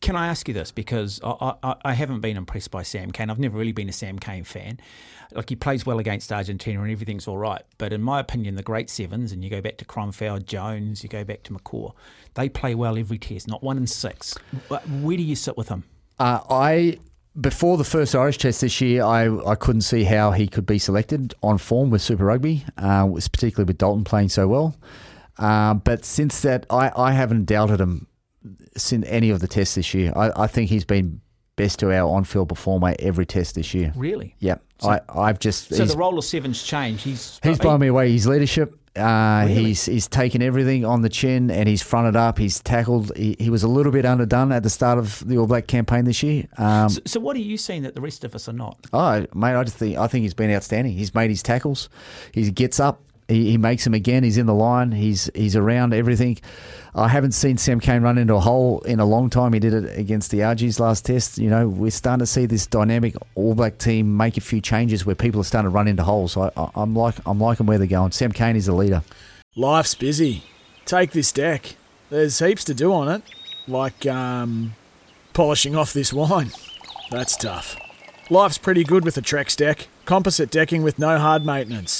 Can I ask you this? Because I, I, I, haven't been impressed by Sam Cane. I've never really been a Sam Cane fan. Like he plays well against Argentina and everything's all right. But in my opinion, the great sevens, and you go back to Kronfeld, Jones, you go back to McCaw, they play well every test, not one in six. Where do you sit with him? Uh, I before the first Irish test this year, I, I couldn't see how he could be selected on form with Super Rugby, uh, particularly with Dalton playing so well. Uh, but since that, I, I haven't doubted him in any of the tests this year. I, I think he's been best to our on-field performer every test this year. Really? Yeah. So, I, I've just so the role of sevens changed. He's he's blown me away. His leadership. Uh, really? He's he's taken everything on the chin and he's fronted up. He's tackled. He, he was a little bit underdone at the start of the All Black campaign this year. Um, so, so, what are you seeing that the rest of us are not? Oh, mate, I just think I think he's been outstanding. He's made his tackles. He gets up he, he makes them again. He's in the line. He's he's around everything. I haven't seen Sam Cane run into a hole in a long time. He did it against the Argies last test. You know, we're starting to see this dynamic All Black team make a few changes where people are starting to run into holes. I, am like I'm liking where they're going. Sam Cane is the leader. Life's busy. Take this deck. There's heaps to do on it, like um, polishing off this wine. That's tough. Life's pretty good with a Trex deck. Composite decking with no hard maintenance.